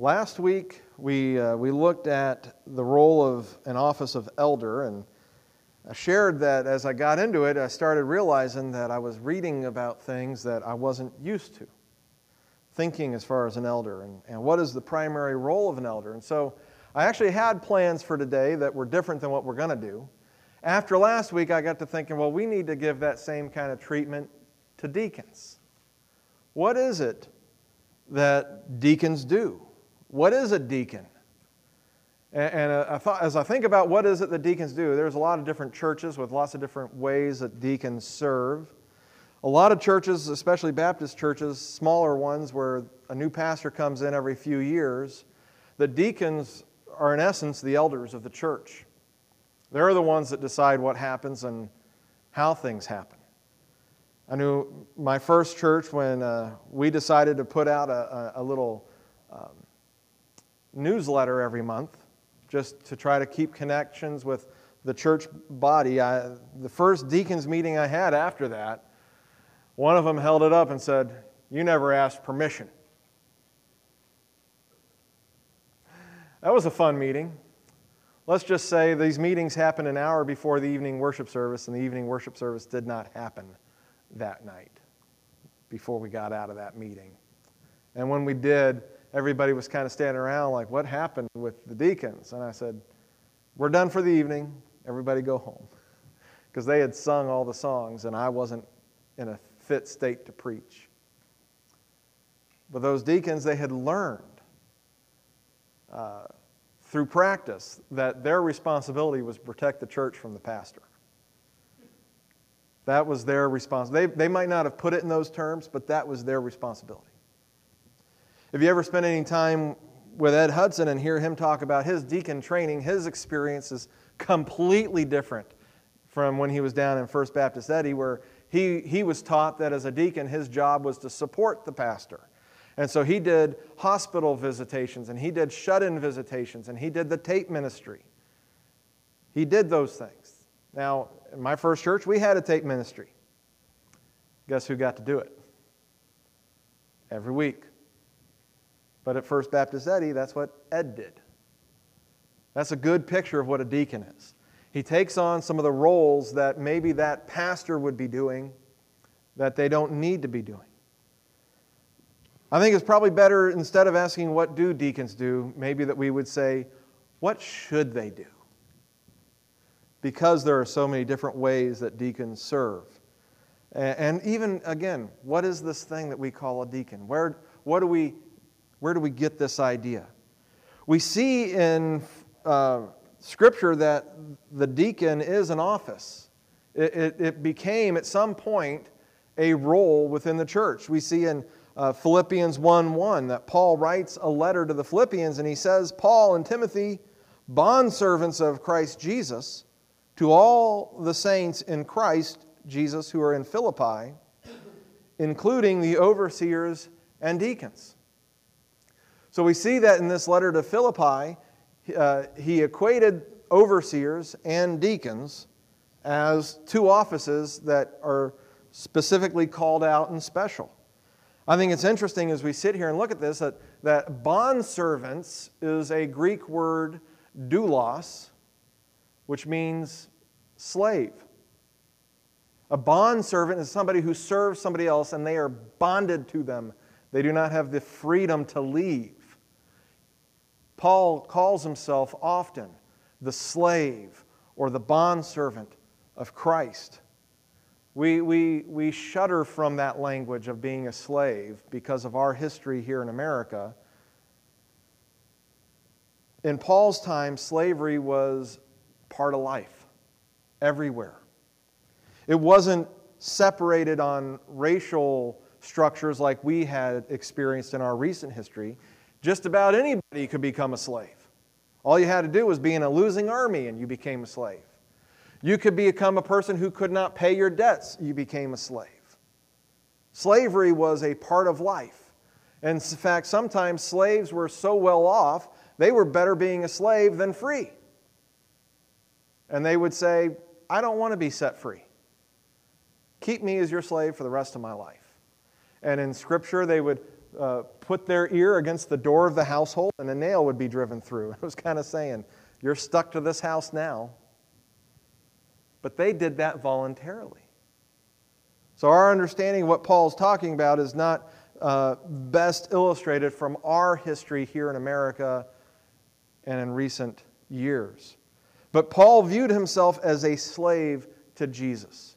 Last week, we, uh, we looked at the role of an office of elder, and I shared that as I got into it, I started realizing that I was reading about things that I wasn't used to, thinking as far as an elder, and, and what is the primary role of an elder. And so I actually had plans for today that were different than what we're going to do. After last week, I got to thinking, well, we need to give that same kind of treatment to deacons. What is it that deacons do? What is a deacon? And, uh, I thought, as I think about what is it that deacons do, there's a lot of different churches with lots of different ways that deacons serve. A lot of churches, especially Baptist churches, smaller ones where a new pastor comes in every few years, the deacons are in essence the elders of the church. They're the ones that decide what happens and how things happen. I knew my first church when uh, we decided to put out a, a, a little um, newsletter every month just to try to keep connections with the church body. I, the first deacons meeting I had after that, one of them held it up and said, You never asked permission. That was a fun meeting. Let's just say these meetings happened an hour before the evening worship service, and the evening worship service did not happen that night before we got out of that meeting. And when we did, everybody was kind of standing around like, What happened with the deacons? And I said, We're done for the evening. Everybody go home. Because they had sung all the songs, and I wasn't in a fit state to preach. But those deacons, they had learned uh, through practice that their responsibility was to protect the church from the pastor. That was their responsibility. They, they might not have put it in those terms, but that was their responsibility. If you ever spend any time with Ed Hudson and hear him talk about his deacon training, his experience is completely different from when he was down in First Baptist Eddy, where he, he was taught that as a deacon, his job was to support the pastor. And so he did hospital visitations, and he did shut in visitations, and he did the tape ministry. He did those things. Now, in my first church, we had a tape ministry. Guess who got to do it? Every week. But at First Baptist Eddy, that's what Ed did. That's a good picture of what a deacon is. He takes on some of the roles that maybe that pastor would be doing that they don't need to be doing. I think it's probably better instead of asking what do deacons do, maybe that we would say, what should they do? Because there are so many different ways that deacons serve. And even, again, what is this thing that we call a deacon? Where, what do we where do we get this idea? We see in uh, Scripture that the deacon is an office. It, it, it, became, at some point, a role within the church. We see in uh, Philippians 1 1 that Paul writes a letter to the Philippians and he says, Paul and Timothy, bondservants of Christ Jesus, to all the saints in Christ Jesus who are in Philippi, including the overseers and deacons. So we see that in this letter to Philippi, uh, he equated overseers and deacons as two offices that are specifically called out and special. I think it's interesting as we sit here and look at this that, that bondservants is a Greek word doulos, which means slave. A bondservant is somebody who serves somebody else and they are bonded to them. They do not have the freedom to leave. Paul calls himself often the slave or the bondservant of Christ. We, we, we shudder from that language of being a slave because of our history here in America. In Paul's time, slavery was part of life everywhere. It wasn't separated on racial structures like we had experienced in our recent history. Just about anybody could become a slave. All you had to do was be in a losing army and you became a slave. You could become a person who could not pay your debts, you became a slave. Slavery was a part of life. And in fact, sometimes slaves were so well off, they were better being a slave than free. And they would say, I don't want to be set free. Keep me as your slave for the rest of my life. And in Scripture, they would uh, put their ear against the door of the household and a nail would be driven through. It was kind of saying, You're stuck to this house now. But they did that voluntarily. So, our understanding of what Paul's talking about is not uh, best illustrated from our history here in America and in recent years. But Paul viewed himself as a slave to Jesus,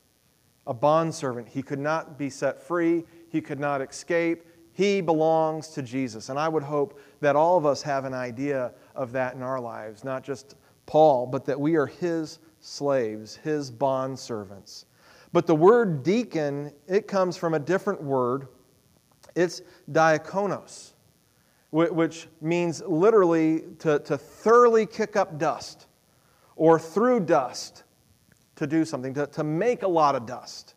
a bondservant. He could not be set free, he could not escape. He belongs to Jesus. And I would hope that all of us have an idea of that in our lives, not just Paul, but that we are his slaves, his bondservants. But the word deacon, it comes from a different word. It's diakonos, which means literally to, to thoroughly kick up dust or through dust to do something, to, to make a lot of dust.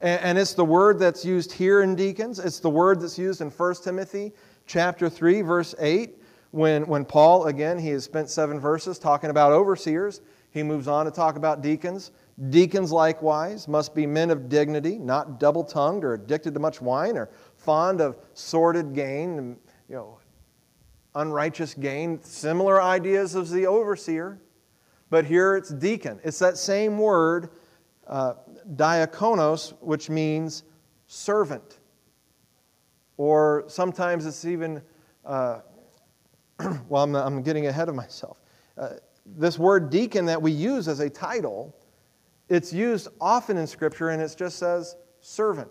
And, it's the word that's used here in deacons. It's the word that's used in 1 Timothy chapter 3, verse 8, when, when Paul, again, he has spent seven verses talking about overseers. He moves on to talk about deacons. Deacons, likewise, must be men of dignity, not double tongued or addicted to much wine or fond of sordid gain, you know, unrighteous gain. Similar ideas as the overseer. But here it's deacon. It's that same word, uh, diakonos, which means servant. Or sometimes it's even, uh, well, I'm, I'm, getting ahead of myself. Uh, this word deacon that we use as a title, it's used often in Scripture and it just says servant.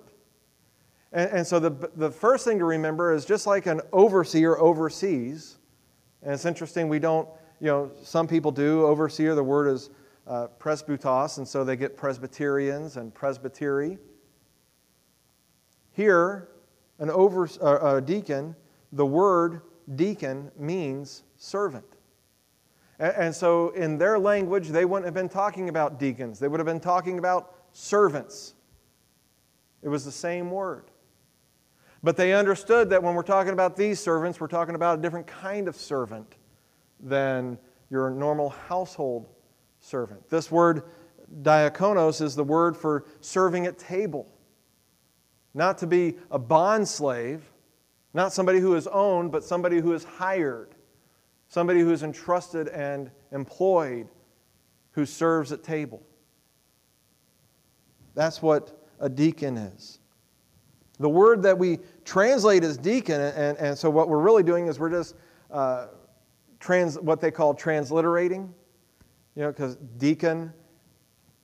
And, and so the, the first thing to remember is just like an overseer oversees, and it's interesting, we don't, you know, some people do. Overseer, the word is uh, presbytos, and so they get Presbyterians and presbytery. Here, an over, uh, a deacon, the word deacon means servant. And, and so, in their language, they wouldn't have been talking about deacons, they would have been talking about servants. It was the same word. But they understood that when we're talking about these servants, we're talking about a different kind of servant than your normal household servant. This word diakonos is the word for serving at table. Not to be a bond slave, not somebody who is owned, but somebody who is hired, somebody who is entrusted and employed, who serves at table. That's what a deacon is. The word that we translate as deacon, and, and so what we're really doing is we're just uh, trans, what they call transliterating. You know, because deacon,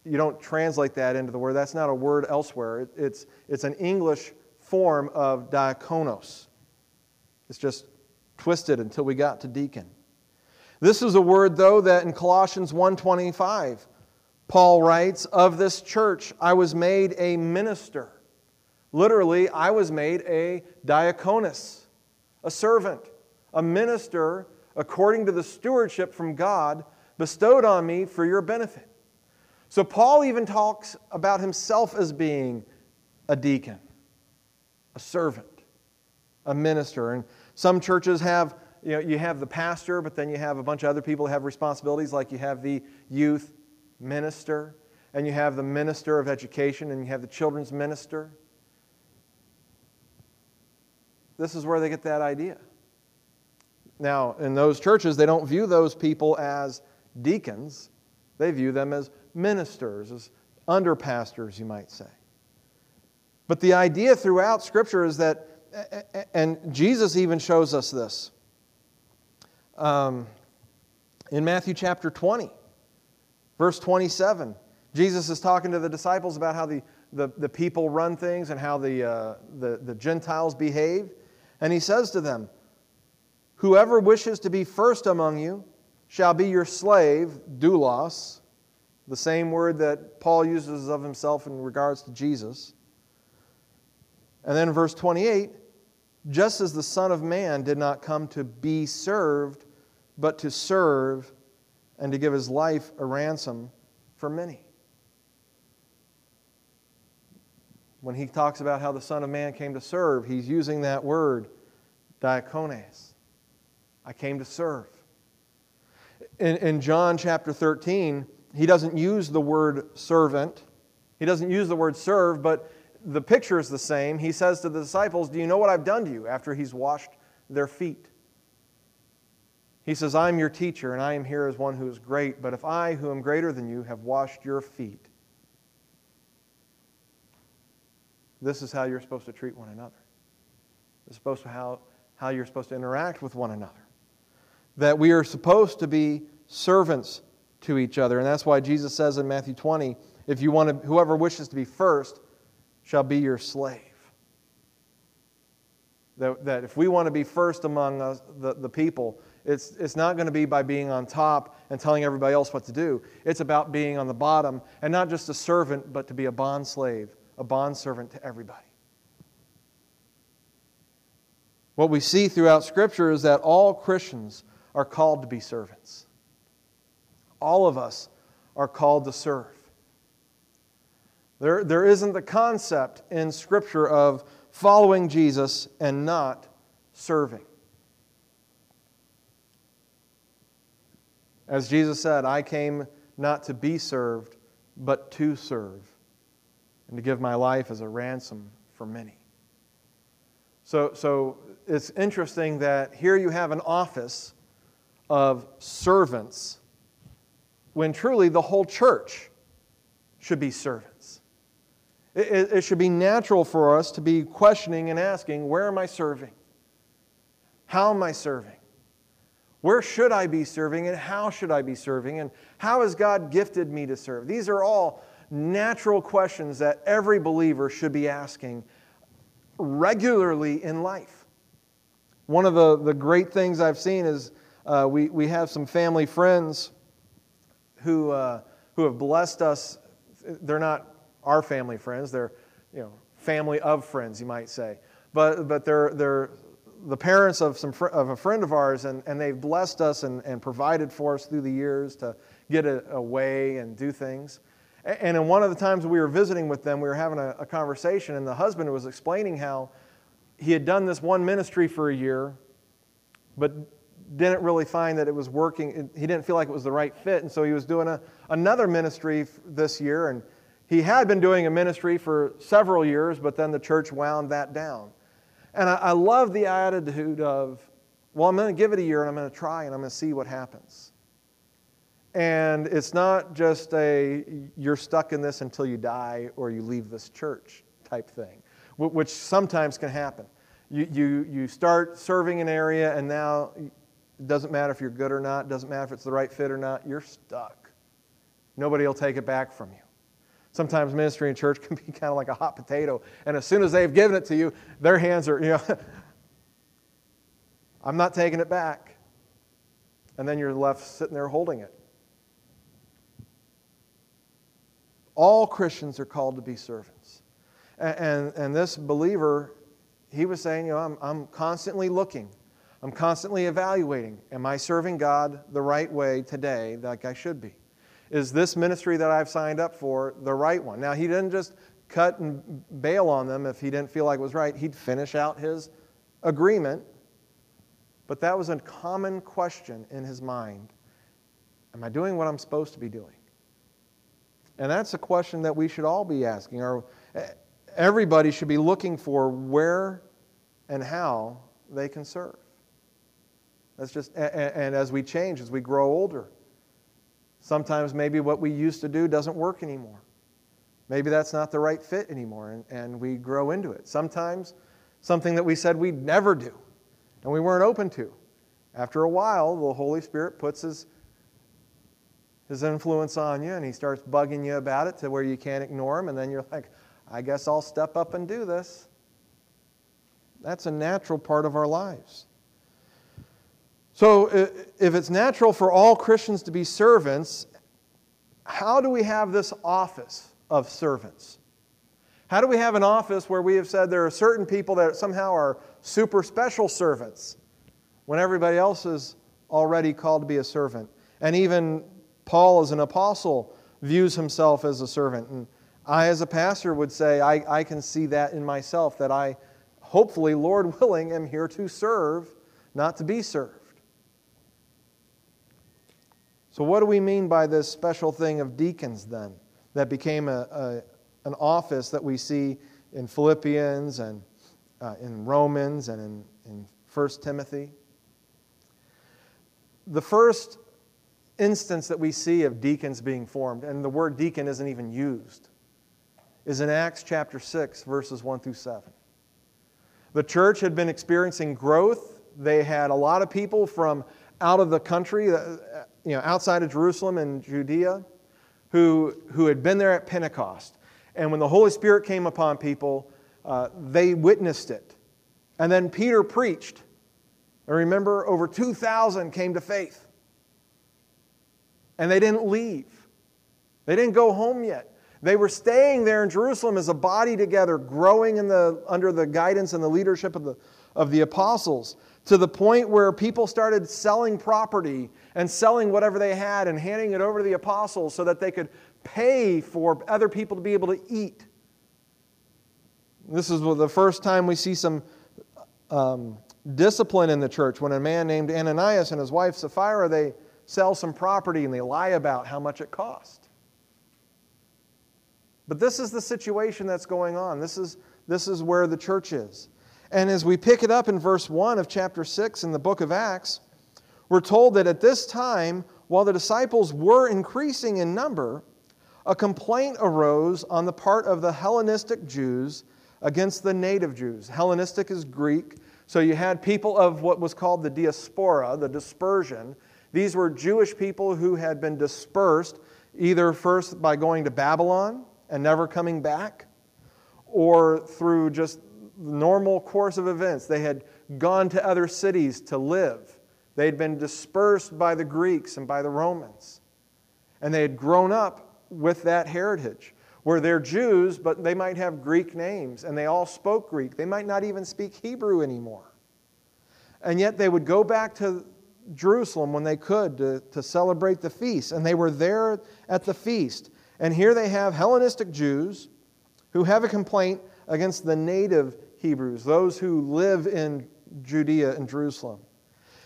you don't translate that into the word. That's not a word elsewhere. It, it's, it's an English form of diakonos. It's just twisted until we got to deacon. This is a word, though, that in Colossians 1.25, Paul writes, Of this church I was made a minister. Literally, I was made a diakonos, a servant, a minister according to the stewardship from God bestowed on me for your benefit. So, Paul even talks about himself as being a deacon, a servant, a minister. And some churches have, you know, you have the pastor, but then you have a bunch of other people who have responsibilities, like you have the youth minister, and you have the minister of education, and you have the children's minister. This is where they get that idea. Now, in those churches, they don't view those people as deacons, they view them as ministers, as under pastors, you might say. But the idea throughout Scripture is that, and Jesus even shows us this. Um, in Matthew chapter 20, verse 27, Jesus is talking to the disciples about how the, the, the people run things and how the, uh, the, the Gentiles behave. And he says to them, Whoever wishes to be first among you shall be your slave, doulos, the same word that Paul uses of himself in regards to Jesus. And then verse 28, just as the Son of Man did not come to be served, but to serve and to give his life a ransom for many. When he talks about how the Son of Man came to serve, he's using that word, diakones. I came to serve in, in John chapter 13, he doesn't use the word servant. He doesn't use the word serve, but the picture is the same. He says to the disciples, Do you know what I've done to you after he's washed their feet? He says, I'm your teacher, and I am here as one who is great, but if I, who am greater than you, have washed your feet, this is how you're supposed to treat one another. This is supposed to how, how you're supposed to interact with one another. That we are supposed to be servants to each other. And that's why Jesus says in Matthew 20, if you want to, whoever wishes to be first shall be your slave. That, that if we want to be first among us, the, the people, it's, it's not going to be by being on top and telling everybody else what to do. It's about being on the bottom and not just a servant, but to be a bond slave, a bond servant to everybody. What we see throughout Scripture is that all Christians are called to be servants. All of us are called to serve. There, there isn't the concept in Scripture of following Jesus and not serving. As Jesus said, I came not to be served, but to serve, and to give my life as a ransom for many. So, so it's interesting that here you have an office of servants when truly the whole church should be servants. It, it, should be natural for us to be questioning and asking, Where am I serving? How am I serving? Where should I be serving and how should I be serving? And how has God gifted me to serve? These are all natural questions that every believer should be asking regularly in life. One of the, the great things I've seen is uh, we, we have some family friends who, uh, who have blessed us. They're not our family friends, they're you know, family of friends, you might say. But, but they're, they're the parents of, some fr- of a friend of ours, and, and they've blessed us and, and provided for us through the years to get away and do things. And in one of the times we were visiting with them, we were having a, a conversation, and the husband was explaining how he had done this one ministry for a year, but didn't really find that it was working. He didn't feel like it was the right fit, and so he was doing a, another ministry this year. And he had been doing a ministry for several years, but then the church wound that down. And I, I love the attitude of, well, I'm going to give it a year and I'm going to try and I'm going to see what happens. And it's not just a you're stuck in this until you die or you leave this church type thing, which sometimes can happen. You, you, you start serving an area and now it doesn't matter if you're good or not, it doesn't matter if it's the right fit or not, you're stuck. Nobody will take it back from you. Sometimes ministry in church can be kind of like a hot potato. And as soon as they've given it to you, their hands are, you know, I'm not taking it back. And then you're left sitting there holding it. All Christians are called to be servants. And, and, and this believer, he was saying, you know, I'm, I'm constantly looking. I'm constantly evaluating. Am I serving God the right way today like I should be? is this ministry that I've signed up for the right one? Now, he didn't just cut and bail on them if he didn't feel like it was right. He'd finish out his agreement. But that was a common question in his mind Am I doing what I'm supposed to be doing? And that's a question that we should all be asking. Or everybody should be looking for where and how they can serve. That's just, and as we change, as we grow older, Sometimes maybe what we used to do doesn't work anymore. Maybe that's not the right fit anymore, and, and we grow into it. Sometimes something that we said we'd never do and we weren't open to. After a while, the Holy Spirit puts his, his influence on you and he starts bugging you about it to where you can't ignore him, and then you're like, I guess I'll step up and do this. That's a natural part of our lives. So, if it's natural for all Christians to be servants, how do we have this office of servants? How do we have an office where we have said there are certain people that somehow are super special servants when everybody else is already called to be a servant? And even Paul, as an apostle, views himself as a servant. And I, as a pastor, would say I, I can see that in myself, that I, hopefully, Lord willing, am here to serve, not to be served. So, what do we mean by this special thing of deacons then that became a, a, an office that we see in Philippians and uh, in Romans and in, in 1 Timothy. The first instance that we see of deacons being formed, and the word deacon isn't even used, is in Acts chapter 6, verses 1 through 7. The church had been experiencing growth. They had a lot of people from out of the country, uh, you know, outside of Jerusalem and Judea, who, who had been there at Pentecost. And when the Holy Spirit came upon people, uh, they witnessed it. And then Peter preached. And remember, over 2,000 came to faith. And they didn't leave, they didn't go home yet. They were staying there in Jerusalem as a body together, growing in the, under the guidance and the leadership of the, of the apostles, to the point where people started selling property and selling whatever they had and handing it over to the apostles so that they could pay for other people to be able to eat. This is the first time we see some um, discipline in the church when a man named Ananias and his wife Sapphira they sell some property and they lie about how much it cost. But this is the situation that's going on. This is, this is where the church is. And as we pick it up in verse 1 of chapter 6 in the book of Acts, we're told that at this time, while the disciples were increasing in number, a complaint arose on the part of the Hellenistic Jews against the native Jews. Hellenistic is Greek, so you had people of what was called the diaspora, the dispersion. These were Jewish people who had been dispersed either first by going to Babylon and never coming back, or through just the normal course of events. They had gone to other cities to live. They had been dispersed by the Greeks and by the Romans. And they had grown up with that heritage, where they're Jews, but they might have Greek names, and they all spoke Greek. They might not even speak Hebrew anymore. And yet they would go back to Jerusalem when they could to, to celebrate the feast, and they were there at the feast. And here they have Hellenistic Jews who have a complaint against the native Hebrews, those who live in Judea and Jerusalem.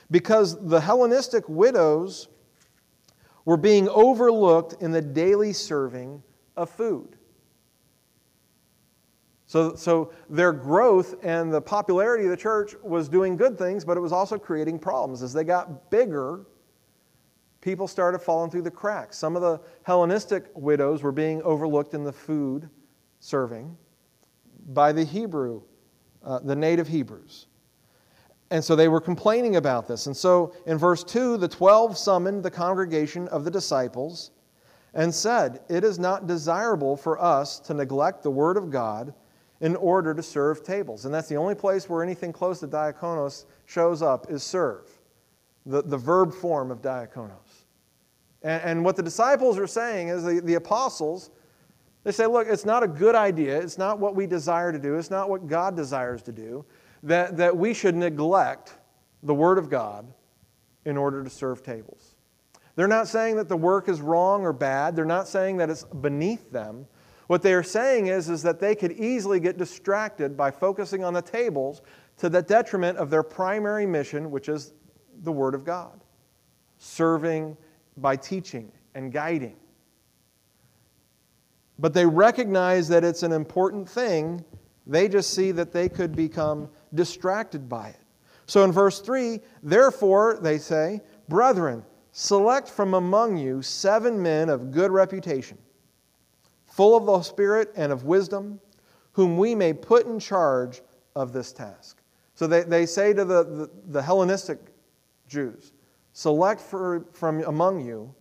Because the Hellenistic widows were being overlooked in the daily serving of food. So, so their growth and the popularity of the church was doing good things, but it was also creating problems. As they got bigger, people started falling through the cracks. Some of the Hellenistic widows were being overlooked in the food serving by the Hebrew, uh, the native Hebrews. And so they were complaining about this. And so in verse 2, the 12 summoned the congregation of the disciples and said, It is not desirable for us to neglect the word of God in order to serve tables. And that's the only place where anything close to diakonos shows up is serve, the, the verb form of diakonos. And, and what the disciples are saying is the, the apostles, they say, look, it's not a good idea. It's not what we desire to do. It's not what God desires to do. That, that we should neglect the Word of God in order to serve tables. They're not saying that the work is wrong or bad. They're not saying that it's beneath them. What they are saying is, is that they could easily get distracted by focusing on the tables to the detriment of their primary mission, which is the Word of God, serving by teaching and guiding. But they recognize that it's an important thing. They just see that they could become distracted by it. So in verse 3, therefore, they say, Brethren, select from among you seven men of good reputation, full of the Spirit and of wisdom, whom we may put in charge of this task. So they, they say to the, the, the Hellenistic Jews, Select for, from among you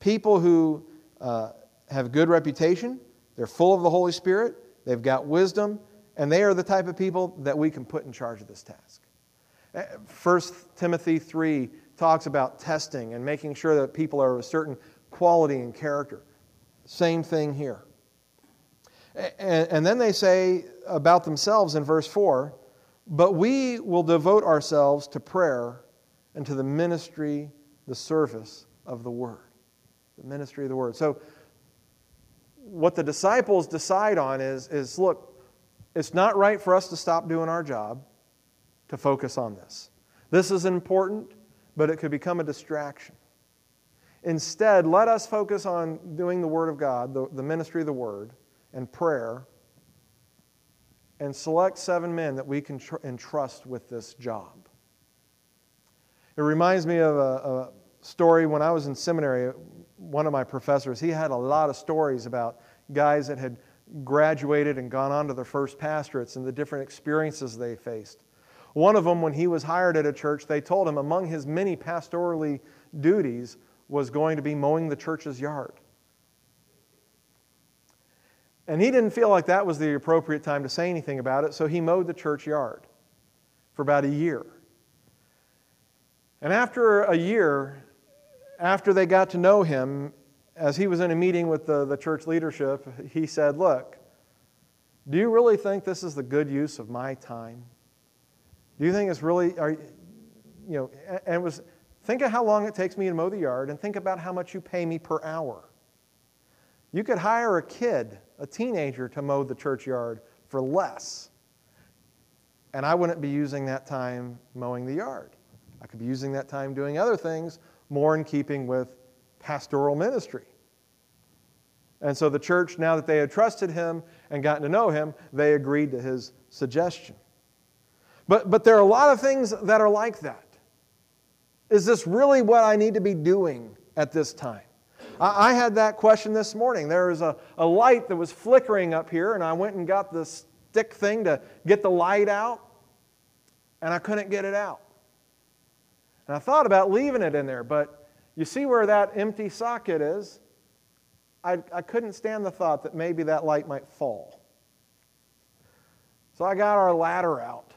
people who uh, have good reputation, they're full of the Holy Spirit, they've got wisdom, and they are the type of people that we can put in charge of this task. 1 uh, Timothy 3 talks about testing and making sure that people are of a certain quality and character. Same thing here. And then they say about themselves in verse 4 But we will devote ourselves to prayer and to the ministry, the service of the Word. The ministry of the Word. So, what the disciples decide on is, is look, it's not right for us to stop doing our job to focus on this. This is important, but it could become a distraction. Instead, let us focus on doing the Word of God, the, the ministry of the Word, and prayer, and select seven men that we can tr- entrust with this job. It reminds me of a, a story when I was in seminary. One of my professors, he had a lot of stories about guys that had graduated and gone on to their first pastorates and the different experiences they faced. One of them, when he was hired at a church, they told him among his many pastorally duties was going to be mowing the church's yard. And he didn't feel like that was the appropriate time to say anything about it, so he mowed the church yard for about a year. And after a year, after they got to know him, as he was in a meeting with the, the church leadership, he said, Look, do you really think this is the good use of my time? Do you think it's really, are, you know, and was, think of how long it takes me to mow the yard and think about how much you pay me per hour. You could hire a kid, a teenager, to mow the churchyard for less. And I wouldn't be using that time mowing the yard. I could be using that time doing other things more in keeping with pastoral ministry. And so the church, now that they had trusted him and gotten to know him, they agreed to his suggestion. But, but there are a lot of things that are like that. Is this really what I need to be doing at this time? I had that question this morning. There was a, a light that was flickering up here, and I went and got the stick thing to get the light out, and I couldn't get it out. And I thought about leaving it in there, but you see where that empty socket is? I, I couldn't stand the thought that maybe that light might fall. So I got our ladder out.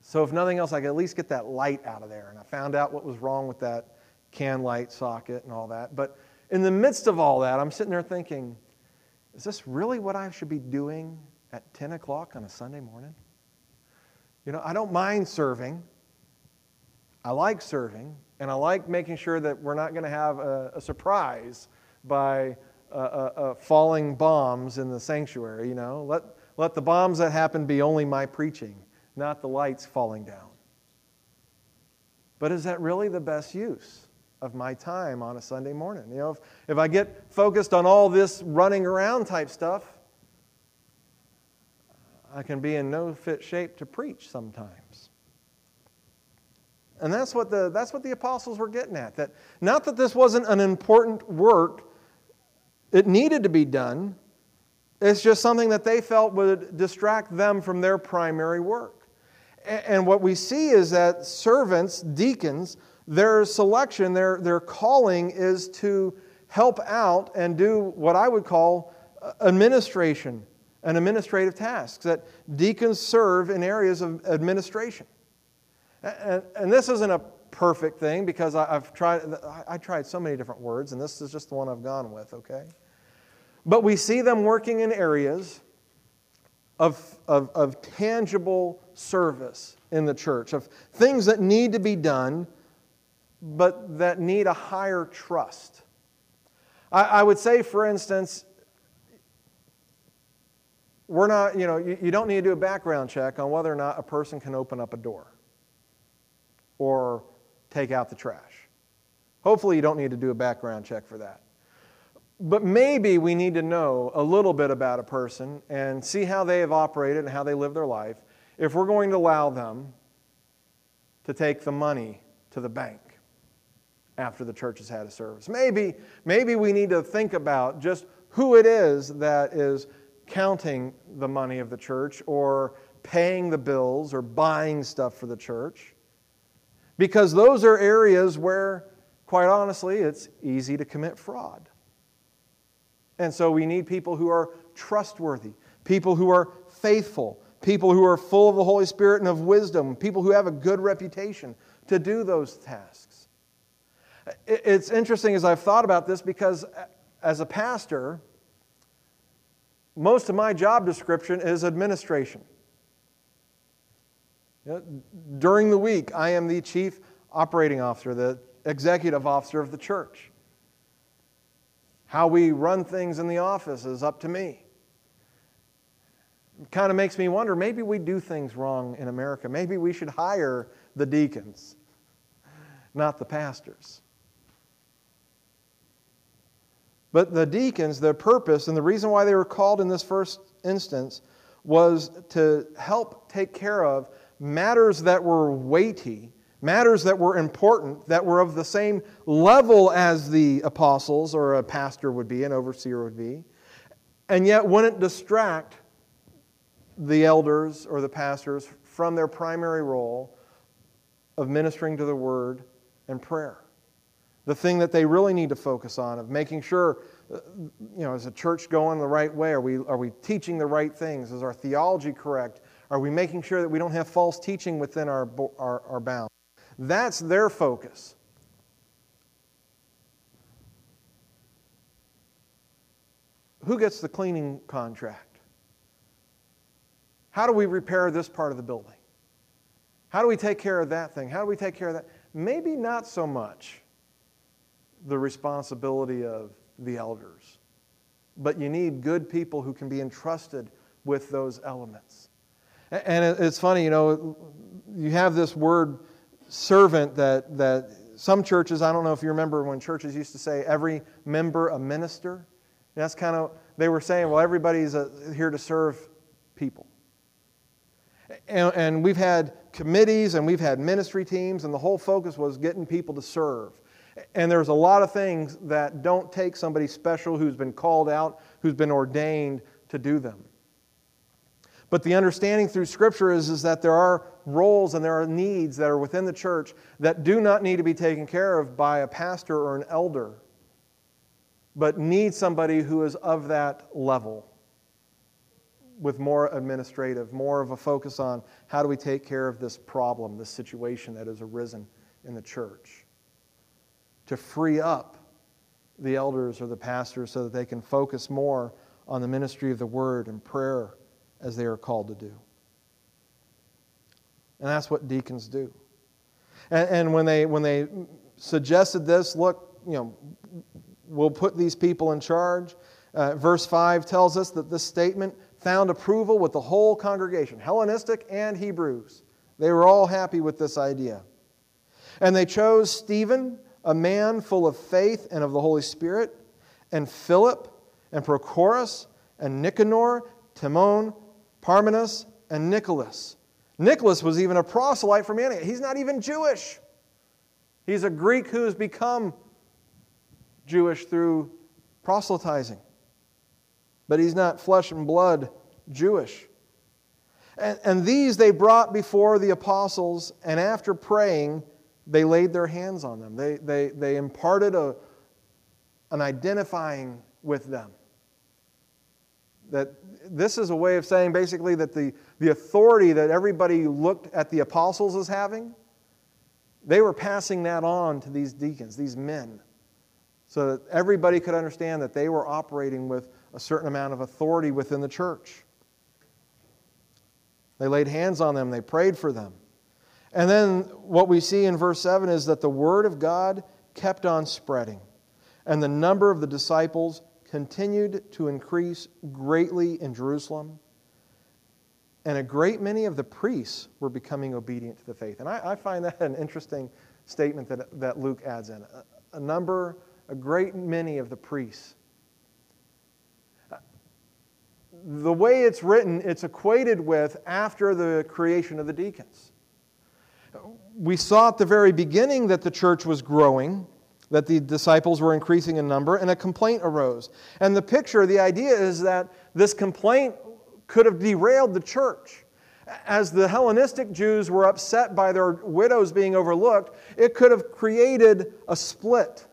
So, if nothing else, I could at least get that light out of there. And I found out what was wrong with that can light socket and all that. But in the midst of all that, I'm sitting there thinking, is this really what I should be doing at 10 o'clock on a Sunday morning? You know, I don't mind serving. I like serving, and I like making sure that we're not going to have a, a, surprise by uh, uh, uh, falling bombs in the sanctuary. You know, let, let the bombs that happen be only my preaching, not the lights falling down. But is that really the best use? of my time on a Sunday morning. You know, if, if I get focused on all this running around type stuff, I can be in no fit shape to preach sometimes. And that's what the, that's what the apostles were getting at. That not that this wasn't an important work, it needed to be done. It's just something that they felt would distract them from their primary work. And what we see is that servants, deacons, their selection, their, their calling is to help out and do what I would call uh, administration and administrative tasks, that deacons serve in areas of administration. And, and this isn't a perfect thing because I, have tried, I tried so many different words, and this is just the one I've gone with, okay? But we see them working in areas of, of, of tangible service in the church, of things that need to be done but that need a higher trust. I, I would say, for instance, we're not, you know, you, you don't need to do a background check on whether or not a person can open up a door or take out the trash. Hopefully, you don't need to do a background check for that. But maybe we need to know a little bit about a person and see how they have operated and how they live their life if we're going to allow them to take the money to the bank after the church has had a service. Maybe, maybe we need to think about just who it is that is counting the money of the church or paying the bills or buying stuff for the church. Because those are areas where, quite honestly, it's easy to commit fraud. And so we need people who are trustworthy, people who are faithful, people who are full of the Holy Spirit and of wisdom, people who have a good reputation to do those tasks. It's interesting as I've thought about this because as a pastor, most of my job description is administration. During the week, I am the chief operating officer, the executive officer of the church. How we run things in the office is up to me. It kind of makes me wonder maybe we do things wrong in America. Maybe we should hire the deacons, not the pastors. But the deacons, their purpose and the reason why they were called in this first instance was to help take care of matters that were weighty, matters that were important, that were of the same level as the apostles or a pastor would be, an overseer would be, and yet wouldn't distract the elders or the pastors from their primary role of ministering to the word and prayer. The thing that they really need to focus on of making sure, you know, is the church going the right way? Are we, are we teaching the right things? Is our theology correct? Are we making sure that we don't have false teaching within our, our, our bounds? That's their focus. Who gets the cleaning contract? How do we repair this part of the building? How do we take care of that thing? How do we take care of that? Maybe not so much the responsibility of the elders, but you need good people who can be entrusted with those elements. And it's funny, you know, you have this word servant that, that some churches, I don't know if you remember when churches used to say every member a minister. That's kind of, they were saying, well, everybody's a, here to serve people. And, and we've had committees and we've had ministry teams, and the whole focus was getting people to serve. And there's a lot of things that don't take somebody special who's been called out, who's been ordained to do them. But the understanding through Scripture is, is that there are roles and there are needs that are within the church that do not need to be taken care of by a pastor or an elder, but need somebody who is of that level with more administrative, more of a focus on how do we take care of this problem, this situation that has arisen in the church. To free up the elders or the pastors so that they can focus more on the ministry of the word and prayer as they are called to do. And that's what deacons do. And, and when, they, when they suggested this, look, you know, we'll put these people in charge. Uh, verse 5 tells us that this statement found approval with the whole congregation, Hellenistic and Hebrews. They were all happy with this idea. And they chose Stephen, a man full of faith and of the Holy Spirit, and Philip, and Prochorus, and Nicanor, Timon, Parmenas, and Nicholas. Nicholas was even a proselyte from Antioch. He's not even Jewish. He's a Greek who has become Jewish through proselytizing but he's not flesh and blood Jewish. And, and these they brought before the apostles, and after praying, they laid their hands on them. They, they, they imparted a, an identifying with them. That this is a way of saying basically that the, the authority that everybody looked at the apostles as having, they were passing that on to these deacons, these men, so that everybody could understand that they were operating with a certain amount of authority within the church. They laid hands on them, they prayed for them. And then what we see in verse 7 is that the word of God kept on spreading, and the number of the disciples continued to increase greatly in Jerusalem. And a great many of the priests were becoming obedient to the faith. And I, I find that an interesting statement that, that Luke adds in. A, a number, a great many of the priests the way it's written, it's equated with after the creation of the deacons. We saw at the very beginning that the church was growing, that the disciples were increasing in number, and a complaint arose. And the picture, the idea is that this complaint could have derailed the church. As the Hellenistic Jews were upset by their widows being overlooked, it could have created a split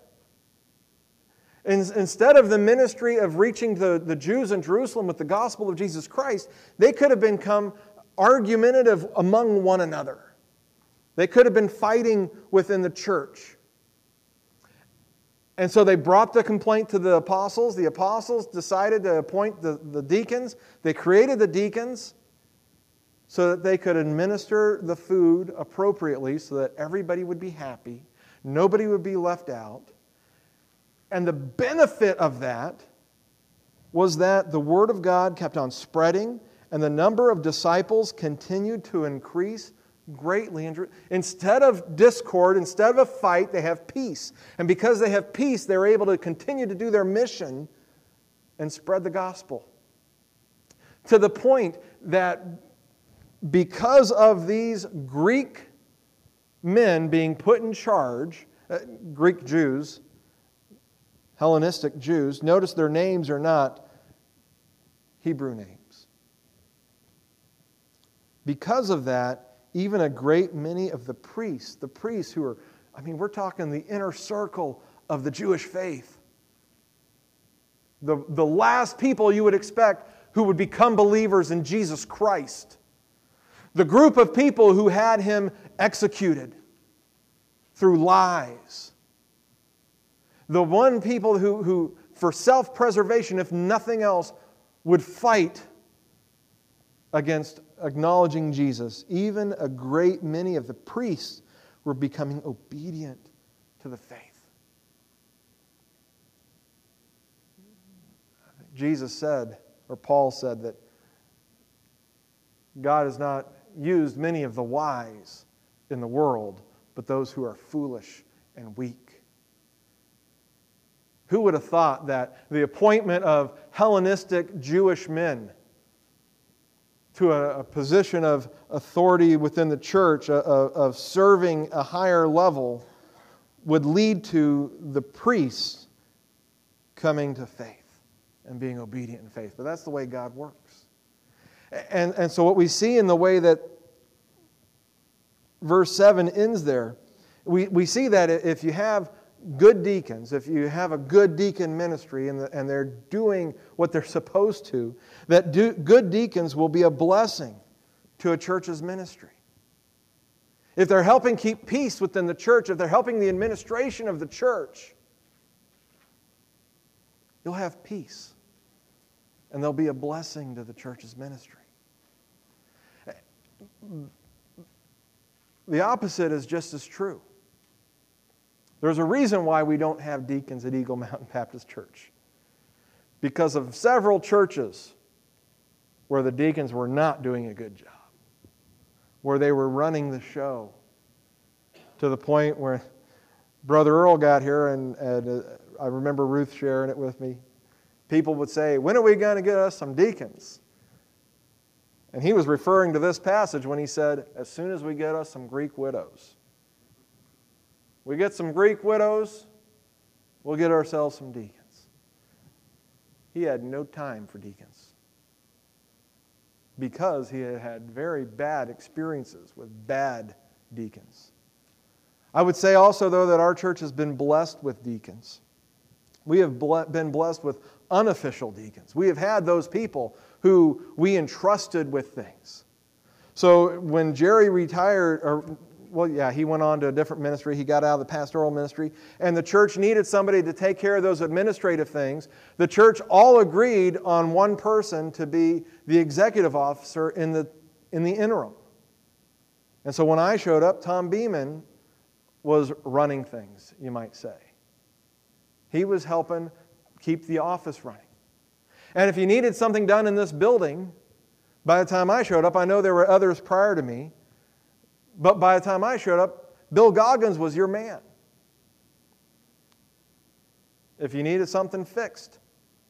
Instead of the ministry of reaching the, the Jews in Jerusalem with the gospel of Jesus Christ, they could have become argumentative among one another. They could have been fighting within the church. And so they brought the complaint to the apostles. The apostles decided to appoint the, the deacons. They created the deacons so that they could administer the food appropriately so that everybody would be happy, nobody would be left out. And the benefit of that was that the Word of God kept on spreading and the number of disciples continued to increase greatly. Instead of discord, instead of a fight, they have peace. And because they have peace, they're able to continue to do their mission and spread the gospel. to the point that because of these Greek men being put in charge, uh, Greek Jews, Hellenistic Jews, notice their names are not Hebrew names. Because of that, even a great many of the priests, the priests who are, I mean, we're talking the inner circle of the Jewish faith, the, the last people you would expect who would become believers in Jesus Christ, the group of people who had him executed through lies, the one people who, who for self preservation, if nothing else, would fight against acknowledging Jesus. Even a great many of the priests were becoming obedient to the faith. Jesus said, or Paul said, that God has not used many of the wise in the world, but those who are foolish and weak. Who would have thought that the appointment of Hellenistic Jewish men to a, a position of authority within the church, a, a, of serving a higher level, would lead to the priests coming to faith and being obedient in faith. But that's the way God works. And, and so, what we see in the way that verse 7 ends there, we, we see that if you have good deacons, if you have a good deacon ministry and, the, and they're doing what they're supposed to, that do, good deacons will be a blessing to a church's ministry. If they're helping keep peace within the church, if they're helping the administration of the church, you'll have peace. And they'll be a blessing to the church's ministry. The opposite is just as true. There's a reason why we don't have deacons at Eagle Mountain Baptist Church. Because of several churches where the deacons were not doing a good job, where they were running the show to the point where Brother Earl got here, and, and uh, I remember Ruth sharing it with me. People would say, When are we going to get us some deacons? And he was referring to this passage when he said, As soon as we get us some Greek widows. We get some Greek widows, we'll get ourselves some deacons. He had no time for deacons because he had had very bad experiences with bad deacons. I would say also, though, that our church has been blessed with deacons. We have been blessed with unofficial deacons. We have had those people who we entrusted with things. So when Jerry retired, or well, yeah, he went on to a different ministry. He got out of the pastoral ministry, and the church needed somebody to take care of those administrative things. The church all agreed on one person to be the executive officer in the, in the interim. And so when I showed up, Tom Beeman was running things, you might say. He was helping keep the office running. And if you needed something done in this building, by the time I showed up, I know there were others prior to me but by the time I showed up, Bill Goggins was your man. If you needed something fixed,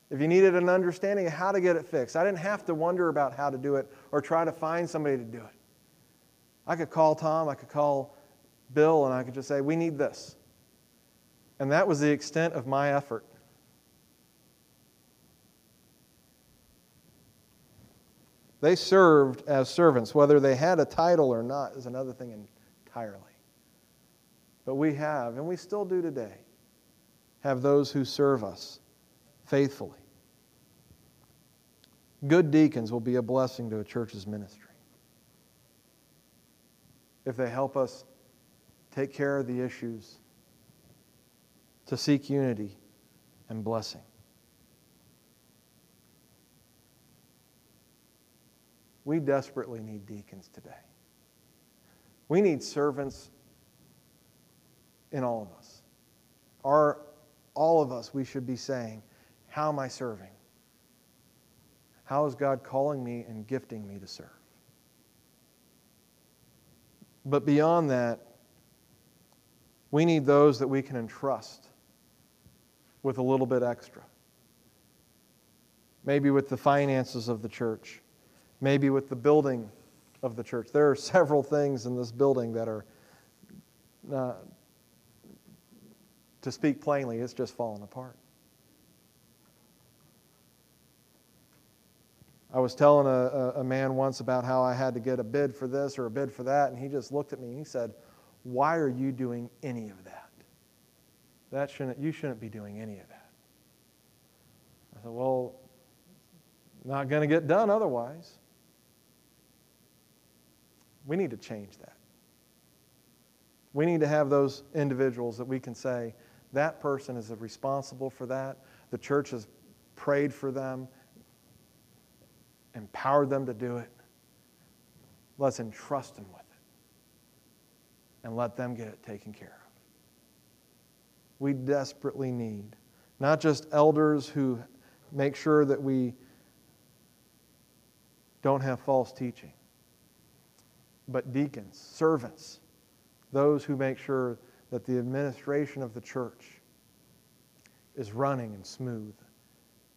if you needed an understanding of how to get it fixed, I didn't have to wonder about how to do it or try to find somebody to do it. I could call Tom, I could call Bill, and I could just say, We need this. And that was the extent of my effort. They served as servants. Whether they had a title or not is another thing entirely. But we have, and we still do today, have those who serve us faithfully. Good deacons will be a blessing to a church's ministry if they help us take care of the issues, to seek unity and blessing. We desperately need deacons today. We need servants in all of us. Our, all of us, we should be saying, How am I serving? How is God calling me and gifting me to serve? But beyond that, we need those that we can entrust with a little bit extra. Maybe with the finances of the church maybe with the building of the church. There are several things in this building that are, uh, to speak plainly, it's just fallen apart. I was telling a, a, man once about how I had to get a bid for this or a bid for that, and he just looked at me and he said, Why are you doing any of that? That shouldn't, you shouldn't be doing any of that. I said, Well, not going to get done otherwise. We need to change that. We need to have those individuals that we can say, that person is responsible for that. The church has prayed for them, empowered them to do it. Let's entrust them with it and let them get it taken care of. We desperately need not just elders who make sure that we don't have false teaching, but deacons, servants, those who make sure that the administration of the church is running and smooth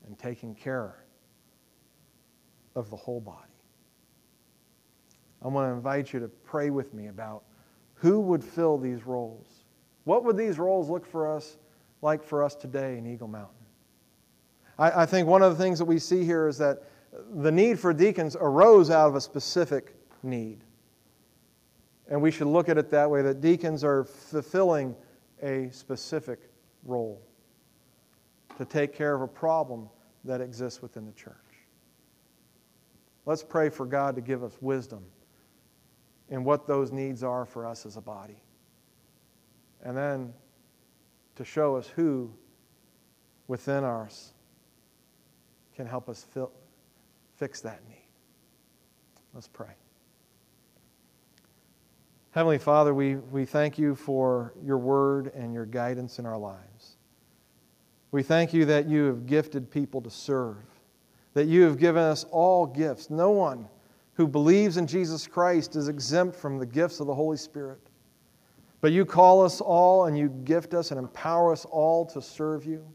and taking care of the whole body. I want to invite you to pray with me about who would fill these roles. What would these roles look for us like for us today in Eagle Mountain? I, I think one of the things that we see here is that the need for deacons arose out of a specific need. And we should look at it that way that deacons are fulfilling a specific role to take care of a problem that exists within the church. Let's pray for God to give us wisdom in what those needs are for us as a body. And then to show us who within us can help us fix that need. Let's pray. Heavenly Father, we, we thank you for your word and your guidance in our lives. We thank you that you have gifted people to serve, that you have given us all gifts. No one who believes in Jesus Christ is exempt from the gifts of the Holy Spirit. But you call us all and you gift us and empower us all to serve you.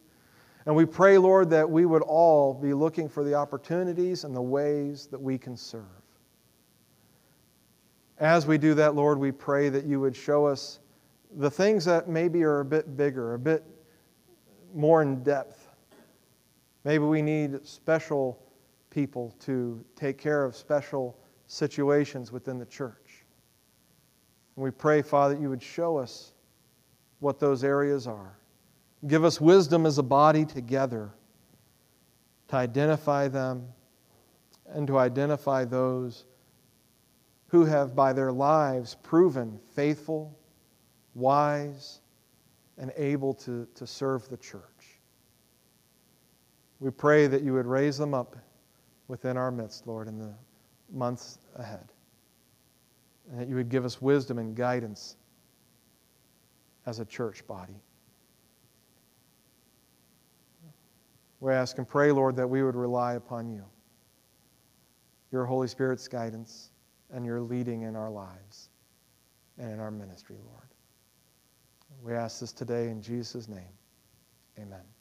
And we pray, Lord, that we would all be looking for the opportunities and the ways that we can serve. As we do that, Lord, we pray that you would show us the things that maybe are a bit bigger, a bit more in depth. Maybe we need special people to take care of special situations within the church. And we pray, Father, that you would show us what those areas are. Give us wisdom as a body together to identify them and to identify those who have, by their lives, proven faithful, wise, and able to, to serve the church. We pray that you would raise them up within our midst, Lord, in the months ahead. And that you would give us wisdom and guidance as a church body. We ask and pray, Lord, that we would rely upon you, your Holy Spirit's guidance, and your leading in our lives and in our ministry, Lord. We ask this today in Jesus' name. Amen.